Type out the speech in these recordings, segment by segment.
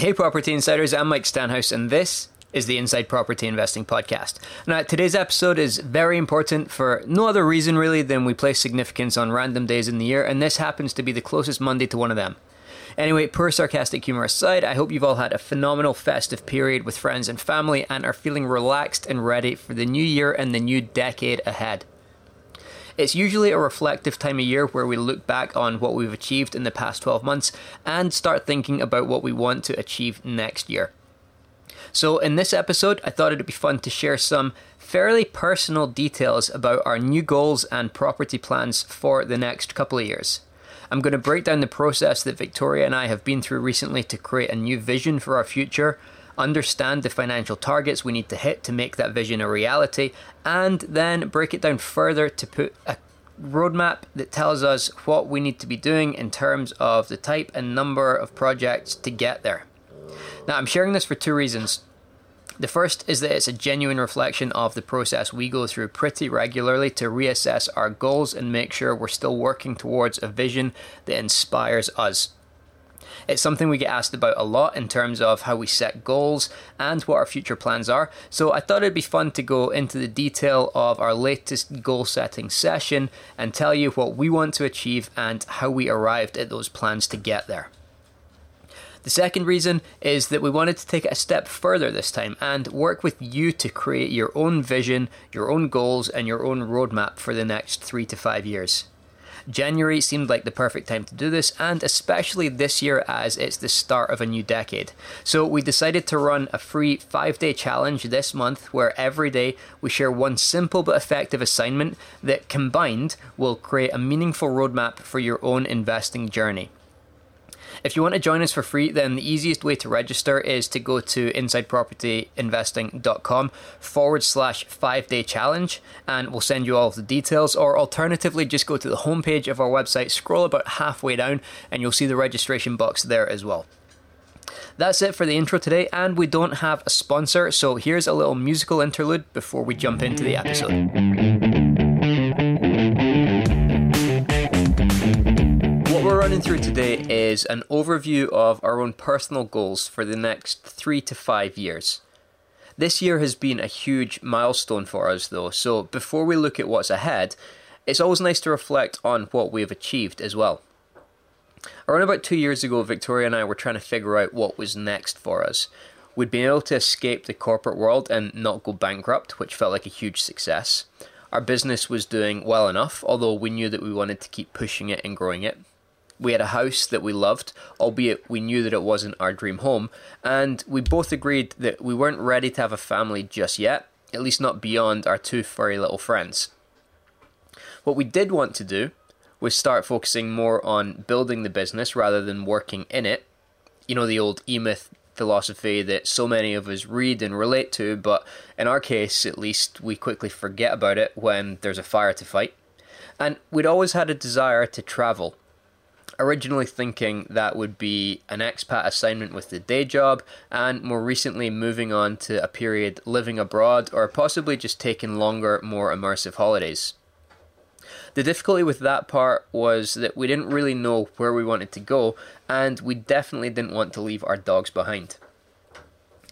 Hey, Property Insiders, I'm Mike Stenhouse, and this is the Inside Property Investing Podcast. Now, today's episode is very important for no other reason really than we place significance on random days in the year, and this happens to be the closest Monday to one of them. Anyway, poor sarcastic humor aside, I hope you've all had a phenomenal festive period with friends and family and are feeling relaxed and ready for the new year and the new decade ahead. It's usually a reflective time of year where we look back on what we've achieved in the past 12 months and start thinking about what we want to achieve next year. So, in this episode, I thought it'd be fun to share some fairly personal details about our new goals and property plans for the next couple of years. I'm going to break down the process that Victoria and I have been through recently to create a new vision for our future, understand the financial targets we need to hit to make that vision a reality, and then break it down further to put a roadmap that tells us what we need to be doing in terms of the type and number of projects to get there. Now, I'm sharing this for two reasons. The first is that it's a genuine reflection of the process we go through pretty regularly to reassess our goals and make sure we're still working towards a vision that inspires us. It's something we get asked about a lot in terms of how we set goals and what our future plans are. So I thought it'd be fun to go into the detail of our latest goal setting session and tell you what we want to achieve and how we arrived at those plans to get there. The second reason is that we wanted to take it a step further this time and work with you to create your own vision, your own goals, and your own roadmap for the next three to five years. January seemed like the perfect time to do this, and especially this year as it's the start of a new decade. So, we decided to run a free five day challenge this month where every day we share one simple but effective assignment that combined will create a meaningful roadmap for your own investing journey. If you want to join us for free, then the easiest way to register is to go to insidepropertyinvesting.com forward slash five day challenge and we'll send you all of the details. Or alternatively, just go to the homepage of our website, scroll about halfway down, and you'll see the registration box there as well. That's it for the intro today, and we don't have a sponsor, so here's a little musical interlude before we jump into the episode. Running through today is an overview of our own personal goals for the next three to five years. This year has been a huge milestone for us, though, so before we look at what's ahead, it's always nice to reflect on what we've achieved as well. Around about two years ago, Victoria and I were trying to figure out what was next for us. We'd been able to escape the corporate world and not go bankrupt, which felt like a huge success. Our business was doing well enough, although we knew that we wanted to keep pushing it and growing it. We had a house that we loved, albeit we knew that it wasn't our dream home, and we both agreed that we weren't ready to have a family just yet, at least not beyond our two furry little friends. What we did want to do was start focusing more on building the business rather than working in it. You know, the old E Myth philosophy that so many of us read and relate to, but in our case, at least, we quickly forget about it when there's a fire to fight. And we'd always had a desire to travel originally thinking that would be an expat assignment with the day job, and more recently moving on to a period living abroad or possibly just taking longer, more immersive holidays. The difficulty with that part was that we didn't really know where we wanted to go, and we definitely didn't want to leave our dogs behind.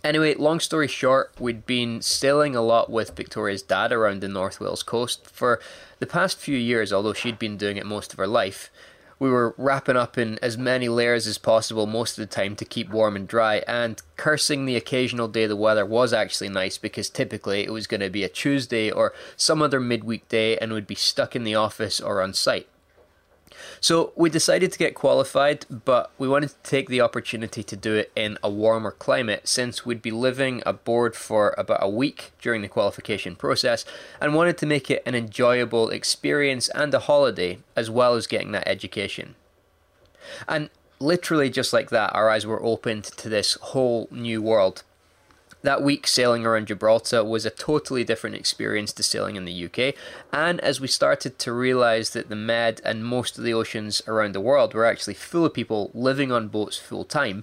Anyway, long story short, we'd been sailing a lot with Victoria's dad around the North Wales coast for the past few years, although she'd been doing it most of her life we were wrapping up in as many layers as possible most of the time to keep warm and dry, and cursing the occasional day the weather was actually nice because typically it was going to be a Tuesday or some other midweek day and would be stuck in the office or on site. So we decided to get qualified, but we wanted to take the opportunity to do it in a warmer climate since we'd be living aboard for about a week during the qualification process and wanted to make it an enjoyable experience and a holiday as well as getting that education. And literally just like that, our eyes were opened to this whole new world. That week sailing around Gibraltar was a totally different experience to sailing in the UK, and as we started to realise that the Med and most of the oceans around the world were actually full of people living on boats full time,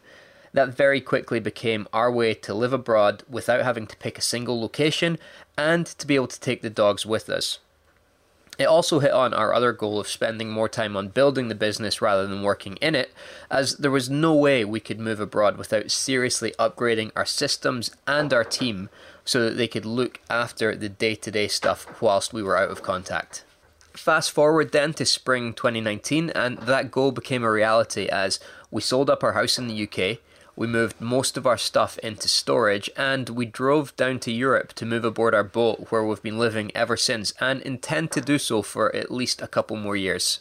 that very quickly became our way to live abroad without having to pick a single location and to be able to take the dogs with us. It also hit on our other goal of spending more time on building the business rather than working in it, as there was no way we could move abroad without seriously upgrading our systems and our team so that they could look after the day to day stuff whilst we were out of contact. Fast forward then to spring 2019, and that goal became a reality as we sold up our house in the UK, we moved most of our stuff into storage, and we drove down to Europe to move aboard our boat where we've been living ever since and intend to do so for at least a couple more years.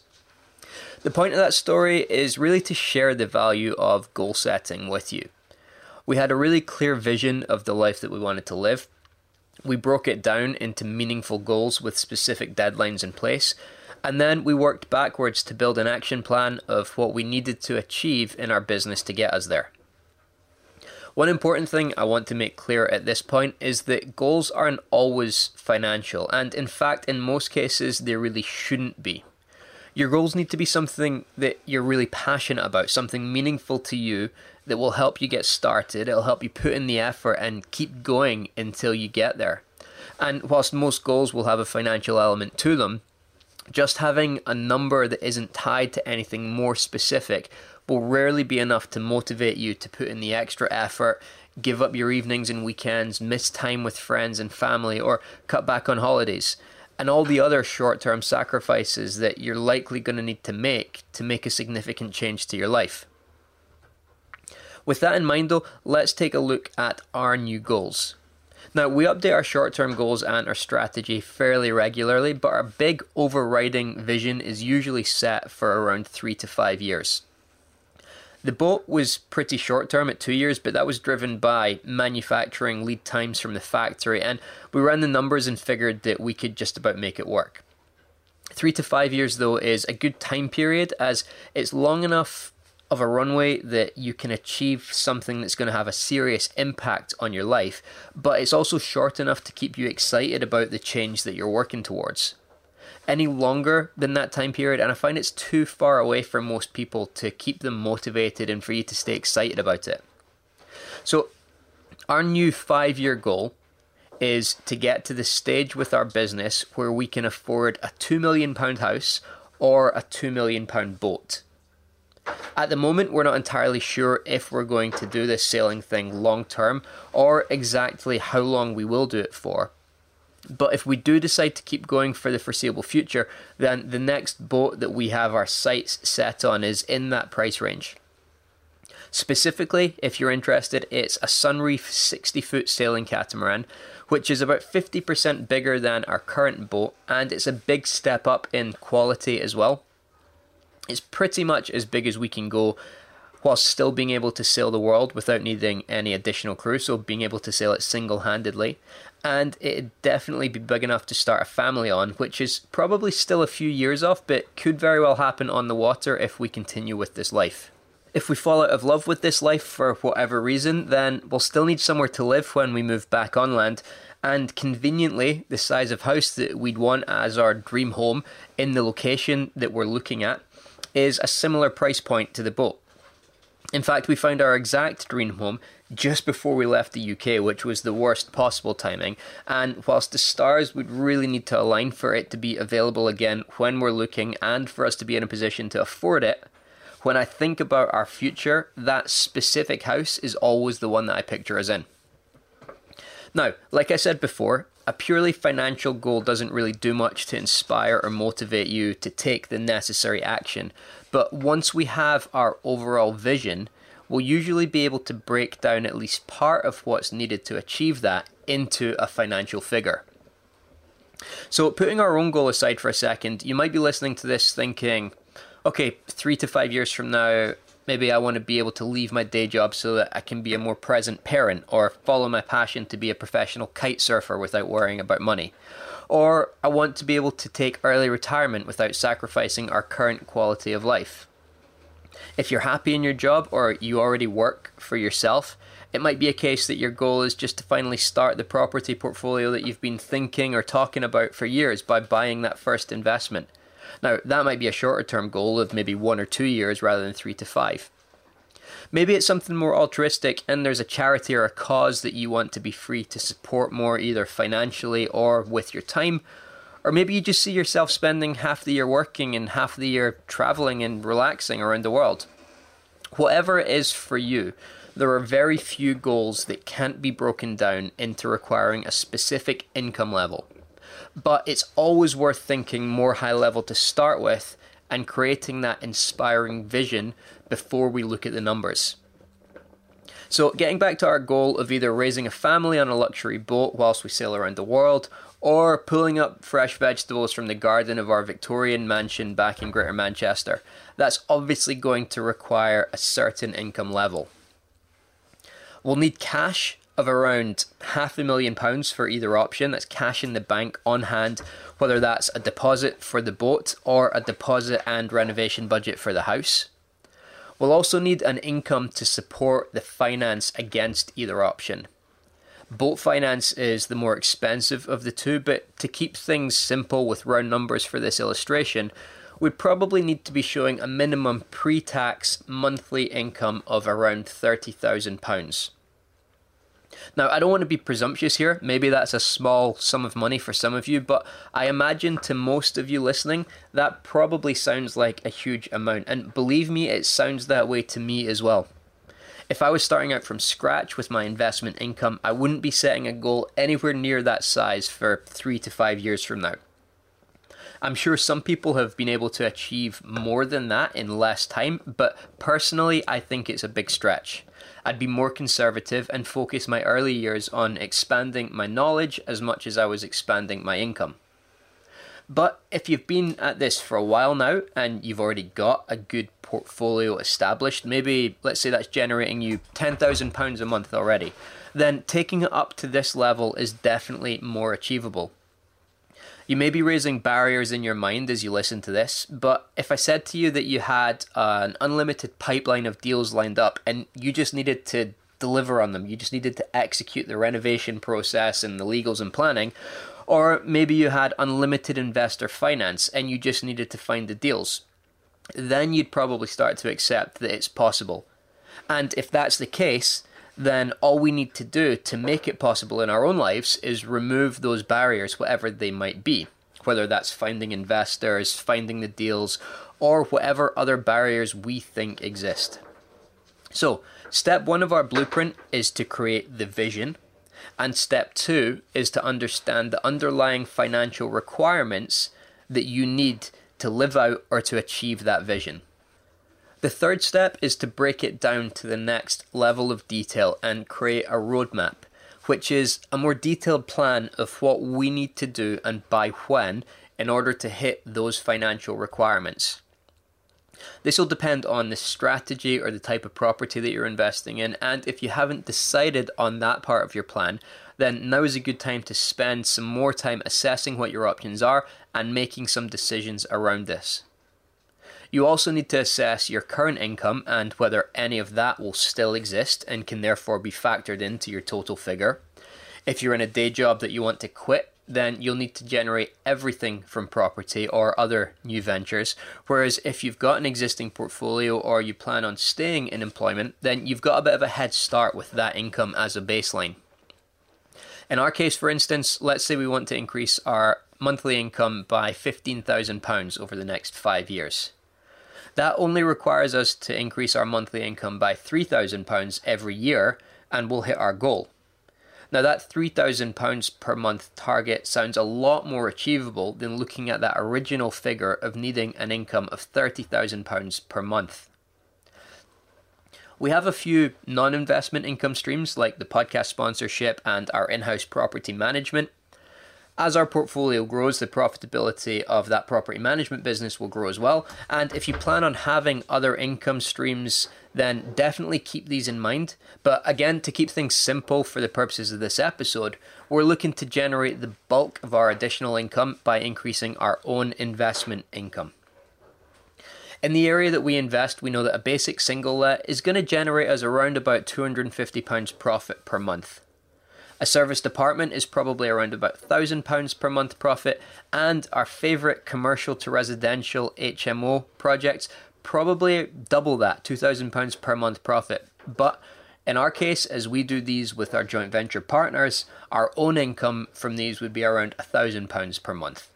The point of that story is really to share the value of goal setting with you. We had a really clear vision of the life that we wanted to live, we broke it down into meaningful goals with specific deadlines in place, and then we worked backwards to build an action plan of what we needed to achieve in our business to get us there. One important thing I want to make clear at this point is that goals aren't always financial, and in fact, in most cases, they really shouldn't be. Your goals need to be something that you're really passionate about, something meaningful to you that will help you get started. It'll help you put in the effort and keep going until you get there. And whilst most goals will have a financial element to them, just having a number that isn't tied to anything more specific will rarely be enough to motivate you to put in the extra effort, give up your evenings and weekends, miss time with friends and family, or cut back on holidays and all the other short term sacrifices that you're likely going to need to make to make a significant change to your life. With that in mind, though, let's take a look at our new goals. Now, we update our short term goals and our strategy fairly regularly, but our big overriding vision is usually set for around three to five years. The boat was pretty short term at two years, but that was driven by manufacturing lead times from the factory, and we ran the numbers and figured that we could just about make it work. Three to five years, though, is a good time period as it's long enough of a runway that you can achieve something that's going to have a serious impact on your life, but it's also short enough to keep you excited about the change that you're working towards any longer than that time period, and I find it's too far away for most people to keep them motivated and for you to stay excited about it. So, our new five year goal is to get to the stage with our business where we can afford a £2 million house or a £2 million boat. At the moment, we're not entirely sure if we're going to do this sailing thing long term or exactly how long we will do it for. But if we do decide to keep going for the foreseeable future, then the next boat that we have our sights set on is in that price range. Specifically, if you're interested, it's a Sunreef 60 foot sailing catamaran, which is about 50% bigger than our current boat, and it's a big step up in quality as well. It's pretty much as big as we can go whilst still being able to sail the world without needing any additional crew, so being able to sail it single handedly and it'd definitely be big enough to start a family on, which is probably still a few years off, but could very well happen on the water if we continue with this life. If we fall out of love with this life for whatever reason, then we'll still need somewhere to live when we move back on land, and conveniently, the size of house that we'd want as our dream home in the location that we're looking at is a similar price point to the boat. In fact, we found our exact dream home just before we left the UK, which was the worst possible timing. And whilst the stars would really need to align for it to be available again when we're looking and for us to be in a position to afford it, when I think about our future, that specific house is always the one that I picture us in. Now, like I said before, a purely financial goal doesn't really do much to inspire or motivate you to take the necessary action. But once we have our overall vision, we'll usually be able to break down at least part of what's needed to achieve that into a financial figure. So, putting our own goal aside for a second, you might be listening to this thinking, okay, three to five years from now, maybe I want to be able to leave my day job so that I can be a more present parent or follow my passion to be a professional kite surfer without worrying about money. Or I want to be able to take early retirement without sacrificing our current quality of life. If you're happy in your job or you already work for yourself, it might be a case that your goal is just to finally start the property portfolio that you've been thinking or talking about for years by buying that first investment. Now, that might be a shorter term goal of maybe one or two years rather than three to five. Maybe it's something more altruistic and there's a charity or a cause that you want to be free to support more, either financially or with your time. Or maybe you just see yourself spending half the year working and half the year traveling and relaxing around the world. Whatever it is for you, there are very few goals that can't be broken down into requiring a specific income level. But it's always worth thinking more high level to start with and creating that inspiring vision before we look at the numbers. So, getting back to our goal of either raising a family on a luxury boat whilst we sail around the world, or pulling up fresh vegetables from the garden of our Victorian mansion back in Greater Manchester, that's obviously going to require a certain income level. We'll need cash of around half a million pounds for either option. That's cash in the bank on hand, whether that's a deposit for the boat or a deposit and renovation budget for the house. We'll also need an income to support the finance against either option. Boat finance is the more expensive of the two, but to keep things simple with round numbers for this illustration, we'd probably need to be showing a minimum pre tax monthly income of around £30,000. Now, I don't want to be presumptuous here. Maybe that's a small sum of money for some of you, but I imagine to most of you listening, that probably sounds like a huge amount. And believe me, it sounds that way to me as well. If I was starting out from scratch with my investment income, I wouldn't be setting a goal anywhere near that size for three to five years from now. I'm sure some people have been able to achieve more than that in less time, but personally, I think it's a big stretch. I'd be more conservative and focus my early years on expanding my knowledge as much as I was expanding my income. But if you've been at this for a while now and you've already got a good portfolio established, maybe let's say that's generating you £10,000 a month already, then taking it up to this level is definitely more achievable. You may be raising barriers in your mind as you listen to this, but if I said to you that you had an unlimited pipeline of deals lined up and you just needed to deliver on them, you just needed to execute the renovation process and the legals and planning, or maybe you had unlimited investor finance and you just needed to find the deals, then you'd probably start to accept that it's possible. And if that's the case, then all we need to do to make it possible in our own lives is remove those barriers, whatever they might be, whether that's finding investors, finding the deals, or whatever other barriers we think exist. So, step one of our blueprint is to create the vision, and step two is to understand the underlying financial requirements that you need to live out or to achieve that vision. The third step is to break it down to the next level of detail and create a roadmap, which is a more detailed plan of what we need to do and by when in order to hit those financial requirements. This will depend on the strategy or the type of property that you're investing in, and if you haven't decided on that part of your plan, then now is a good time to spend some more time assessing what your options are and making some decisions around this. You also need to assess your current income and whether any of that will still exist and can therefore be factored into your total figure. If you're in a day job that you want to quit, then you'll need to generate everything from property or other new ventures. Whereas if you've got an existing portfolio or you plan on staying in employment, then you've got a bit of a head start with that income as a baseline. In our case, for instance, let's say we want to increase our monthly income by £15,000 over the next five years. That only requires us to increase our monthly income by £3,000 every year and we'll hit our goal. Now, that £3,000 per month target sounds a lot more achievable than looking at that original figure of needing an income of £30,000 per month. We have a few non investment income streams like the podcast sponsorship and our in house property management. As our portfolio grows, the profitability of that property management business will grow as well. And if you plan on having other income streams, then definitely keep these in mind. But again, to keep things simple for the purposes of this episode, we're looking to generate the bulk of our additional income by increasing our own investment income. In the area that we invest, we know that a basic single let is going to generate us around about £250 profit per month. A serviced apartment is probably around about £1,000 per month profit, and our favourite commercial to residential HMO projects probably double that £2,000 per month profit. But in our case, as we do these with our joint venture partners, our own income from these would be around £1,000 per month.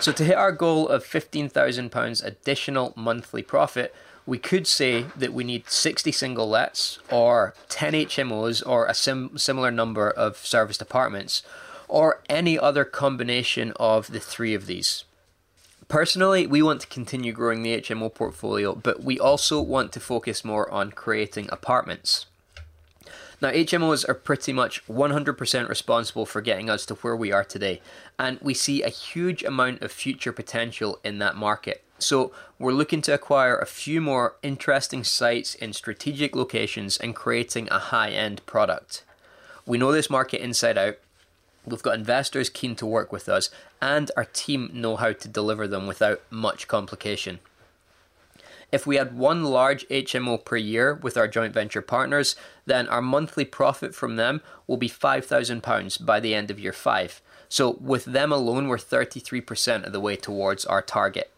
So, to hit our goal of £15,000 additional monthly profit, we could say that we need 60 single lets or 10 HMOs or a sim- similar number of serviced apartments or any other combination of the three of these. Personally, we want to continue growing the HMO portfolio, but we also want to focus more on creating apartments. Now, HMOs are pretty much 100% responsible for getting us to where we are today, and we see a huge amount of future potential in that market. So, we're looking to acquire a few more interesting sites in strategic locations and creating a high end product. We know this market inside out, We've got investors keen to work with us, and our team know how to deliver them without much complication. If we had one large HMO per year with our joint venture partners, then our monthly profit from them will be £5,000 by the end of year five. So, with them alone, we're 33% of the way towards our target.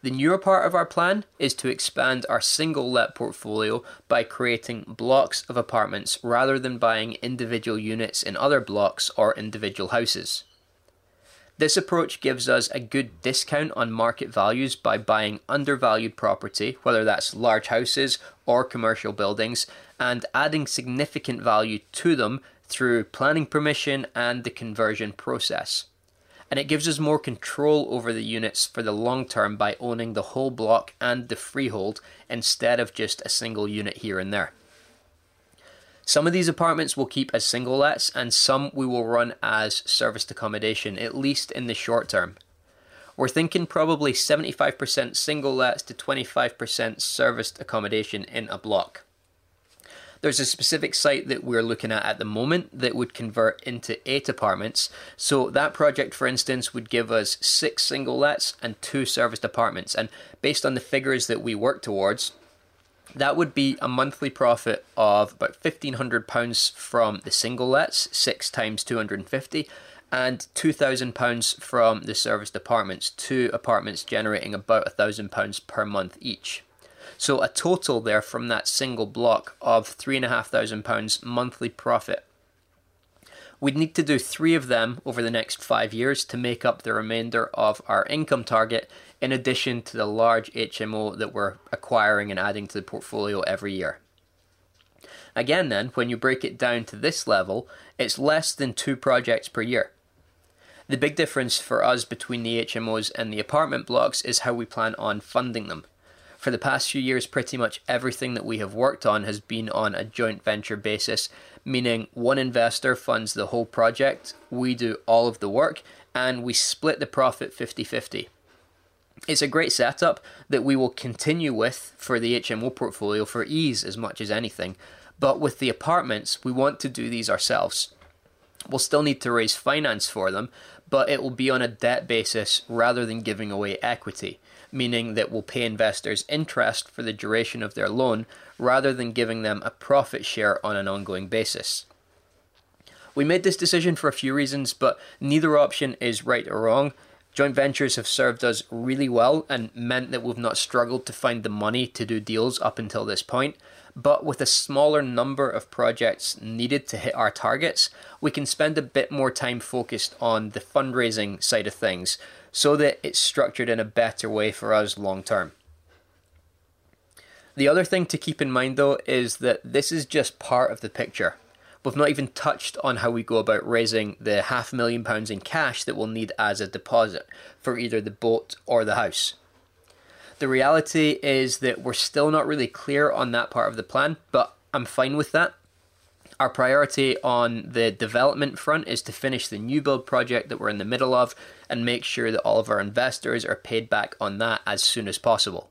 The newer part of our plan is to expand our single let portfolio by creating blocks of apartments rather than buying individual units in other blocks or individual houses. This approach gives us a good discount on market values by buying undervalued property, whether that's large houses or commercial buildings, and adding significant value to them through planning permission and the conversion process and it gives us more control over the units for the long term by owning the whole block and the freehold instead of just a single unit here and there. Some of these apartments will keep as single lets, and some we will run as serviced accommodation, at least in the short term. We're thinking probably 75% single lets to 25% serviced accommodation in a block. There's a specific site that we're looking at at the moment that would convert into eight apartments. So that project, for instance, would give us six single lets and two serviced apartments. And based on the figures that we work towards, that would be a monthly profit of about £1,500 from the single lets, six times 250 and £2,000 from the serviced apartments, two apartments generating about a £1,000 per month each. So a total there from that single block of £3,500 monthly profit. We'd need to do three of them over the next five years to make up the remainder of our income target, in addition to the large HMO that we're acquiring and adding to the portfolio every year. Again, then, when you break it down to this level, it's less than two projects per year. The big difference for us between the HMOs and the apartment blocks is how we plan on funding them for the past few years, pretty much everything that we have worked on has been on a joint venture basis, meaning one investor funds the whole project, we do all of the work, and we split the profit 50 50. It's a great setup that we will continue with for the HMO portfolio for ease as much as anything. But with the apartments, we want to do these ourselves. We'll still need to raise finance for them, but it will be on a debt basis rather than giving away equity meaning that we'll pay investors interest for the duration of their loan rather than giving them a profit share on an ongoing basis. We made this decision for a few reasons, but neither option is right or wrong. Joint ventures have served us really well and meant that we've not struggled to find the money to do deals up until this point. But with a smaller number of projects needed to hit our targets, we can spend a bit more time focused on the fundraising side of things, so that it's structured in a better way for us long term. The other thing to keep in mind though is that this is just part of the picture. We've not even touched on how we go about raising the half million pounds in cash that we'll need as a deposit for either the boat or the house. The reality is that we're still not really clear on that part of the plan, but I'm fine with that our priority on the development front is to finish the new build project that we're in the middle of and make sure that all of our investors are paid back on that as soon as possible.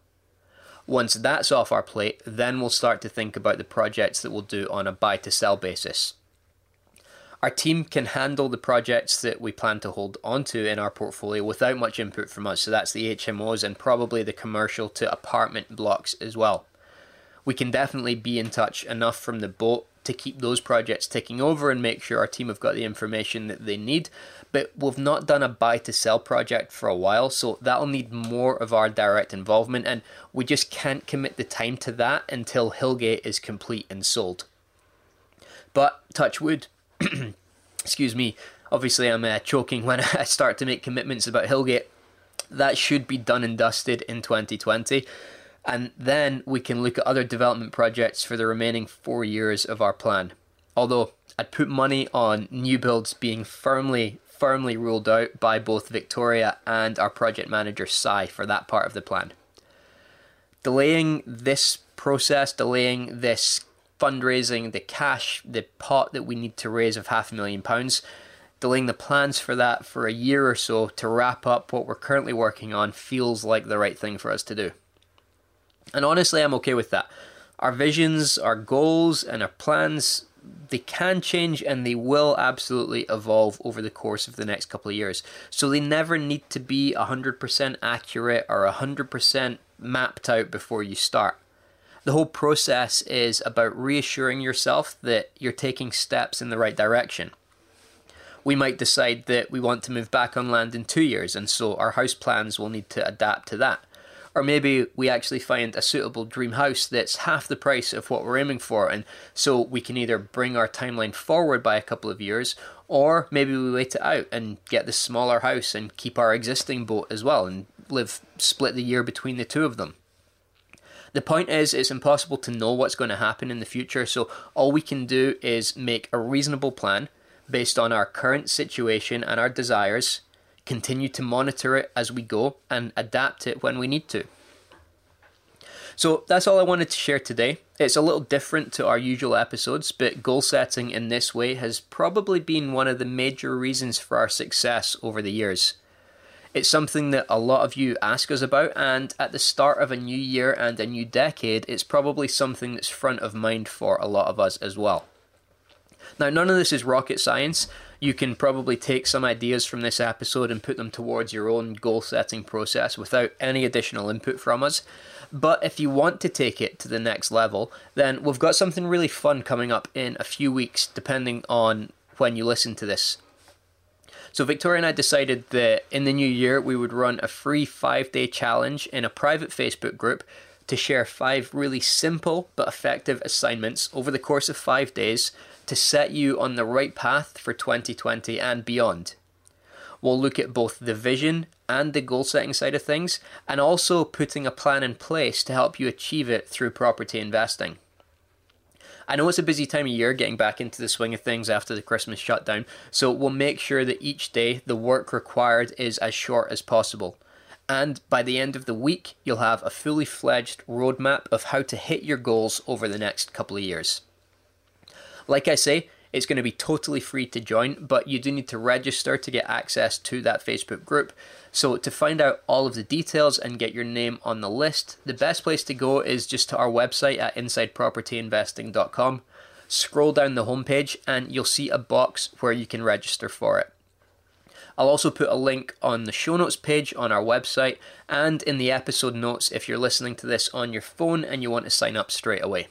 Once that's off our plate, then we'll start to think about the projects that we'll do on a buy to sell basis. Our team can handle the projects that we plan to hold onto in our portfolio without much input from us, so that's the HMOs and probably the commercial to apartment blocks as well. We can definitely be in touch enough from the boat to keep those projects ticking over and make sure our team have got the information that they need. But we've not done a buy to sell project for a while, so that'll need more of our direct involvement, and we just can't commit the time to that until Hillgate is complete and sold. But touch wood, excuse me, Obviously, I'm uh, choking when I start to make commitments about Hillgate. That should be done and dusted in 2020. And then we can look at other development projects for the remaining four years of our plan. Although I'd put money on new builds being firmly, firmly ruled out by both Victoria and our project manager, Sai, for that part of the plan. Delaying this process, delaying this fundraising, the cash, the pot that we need to raise of half a million pounds, delaying the plans for that for a year or so to wrap up what we're currently working on feels like the right thing for us to do. And honestly, I'm okay with that. Our visions, our goals, and our plans, they can change and they will absolutely evolve over the course of the next couple of years. So they never need to be 100% accurate or 100% mapped out before you start. The whole process is about reassuring yourself that you're taking steps in the right direction. We might decide that we want to move back on land in two years, and so our house plans will need to adapt to that. Or maybe we actually find a suitable dream house that's half the price of what we're aiming for, and so we can either bring our timeline forward by a couple of years, or maybe we wait it out and get the smaller house and keep our existing boat as well and live split the year between the two of them. The point is, it's impossible to know what's going to happen in the future, so all we can do is make a reasonable plan based on our current situation and our desires continue to monitor it as we go, and adapt it when we need to. So that's all I wanted to share today. It's a little different to our usual episodes, but goal setting in this way has probably been one of the major reasons for our success over the years. It's something that a lot of you ask us about, and at the start of a new year and a new decade, it's probably something that's front of mind for a lot of us as well. Now, none of this is rocket science. You can probably take some ideas from this episode and put them towards your own goal setting process without any additional input from us. But if you want to take it to the next level, then we've got something really fun coming up in a few weeks, depending on when you listen to this. So, Victoria and I decided that in the new year we would run a free five day challenge in a private Facebook group to share five really simple but effective assignments over the course of five days to set you on the right path for 2020 and beyond. We'll look at both the vision and the goal setting side of things, and also putting a plan in place to help you achieve it through property investing. I know it's a busy time of year getting back into the swing of things after the Christmas shutdown, so we'll make sure that each day the work required is as short as possible. And by the end of the week, you'll have a fully fledged roadmap of how to hit your goals over the next couple of years. Like I say, it's going to be totally free to join, but you do need to register to get access to that Facebook group. So, to find out all of the details and get your name on the list, the best place to go is just to our website at insidepropertyinvesting.com. Scroll down the homepage and you'll see a box where you can register for it. I'll also put a link on the show notes page on our website and in the episode notes if you're listening to this on your phone and you want to sign up straight away.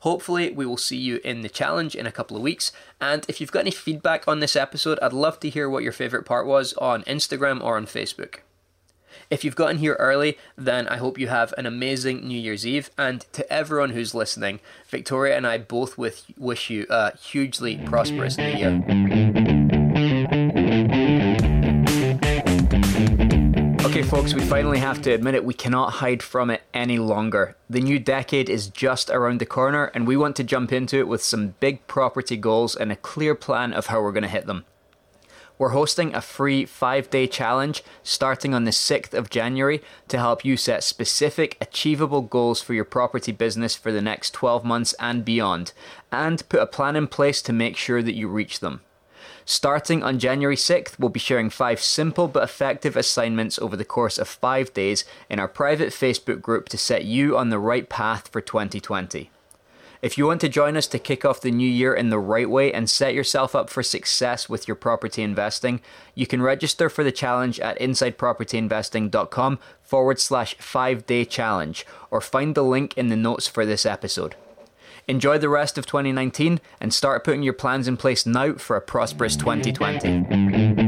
Hopefully, we will see you in the challenge in a couple of weeks. And if you've got any feedback on this episode, I'd love to hear what your favourite part was on Instagram or on Facebook. If you've gotten here early, then I hope you have an amazing New Year's Eve. And to everyone who's listening, Victoria and I both with, wish you a hugely prosperous New Year. Folks, we finally have to admit it, we cannot hide from it any longer. The new decade is just around the corner, and we want to jump into it with some big property goals and a clear plan of how we're going to hit them. We're hosting a free five day challenge starting on the 6th of January to help you set specific, achievable goals for your property business for the next 12 months and beyond, and put a plan in place to make sure that you reach them. Starting on January 6th, we'll be sharing five simple but effective assignments over the course of five days in our private Facebook group to set you on the right path for 2020. If you want to join us to kick off the new year in the right way and set yourself up for success with your property investing, you can register for the challenge at insidepropertyinvesting.com forward slash five day challenge or find the link in the notes for this episode. Enjoy the rest of 2019 and start putting your plans in place now for a prosperous 2020.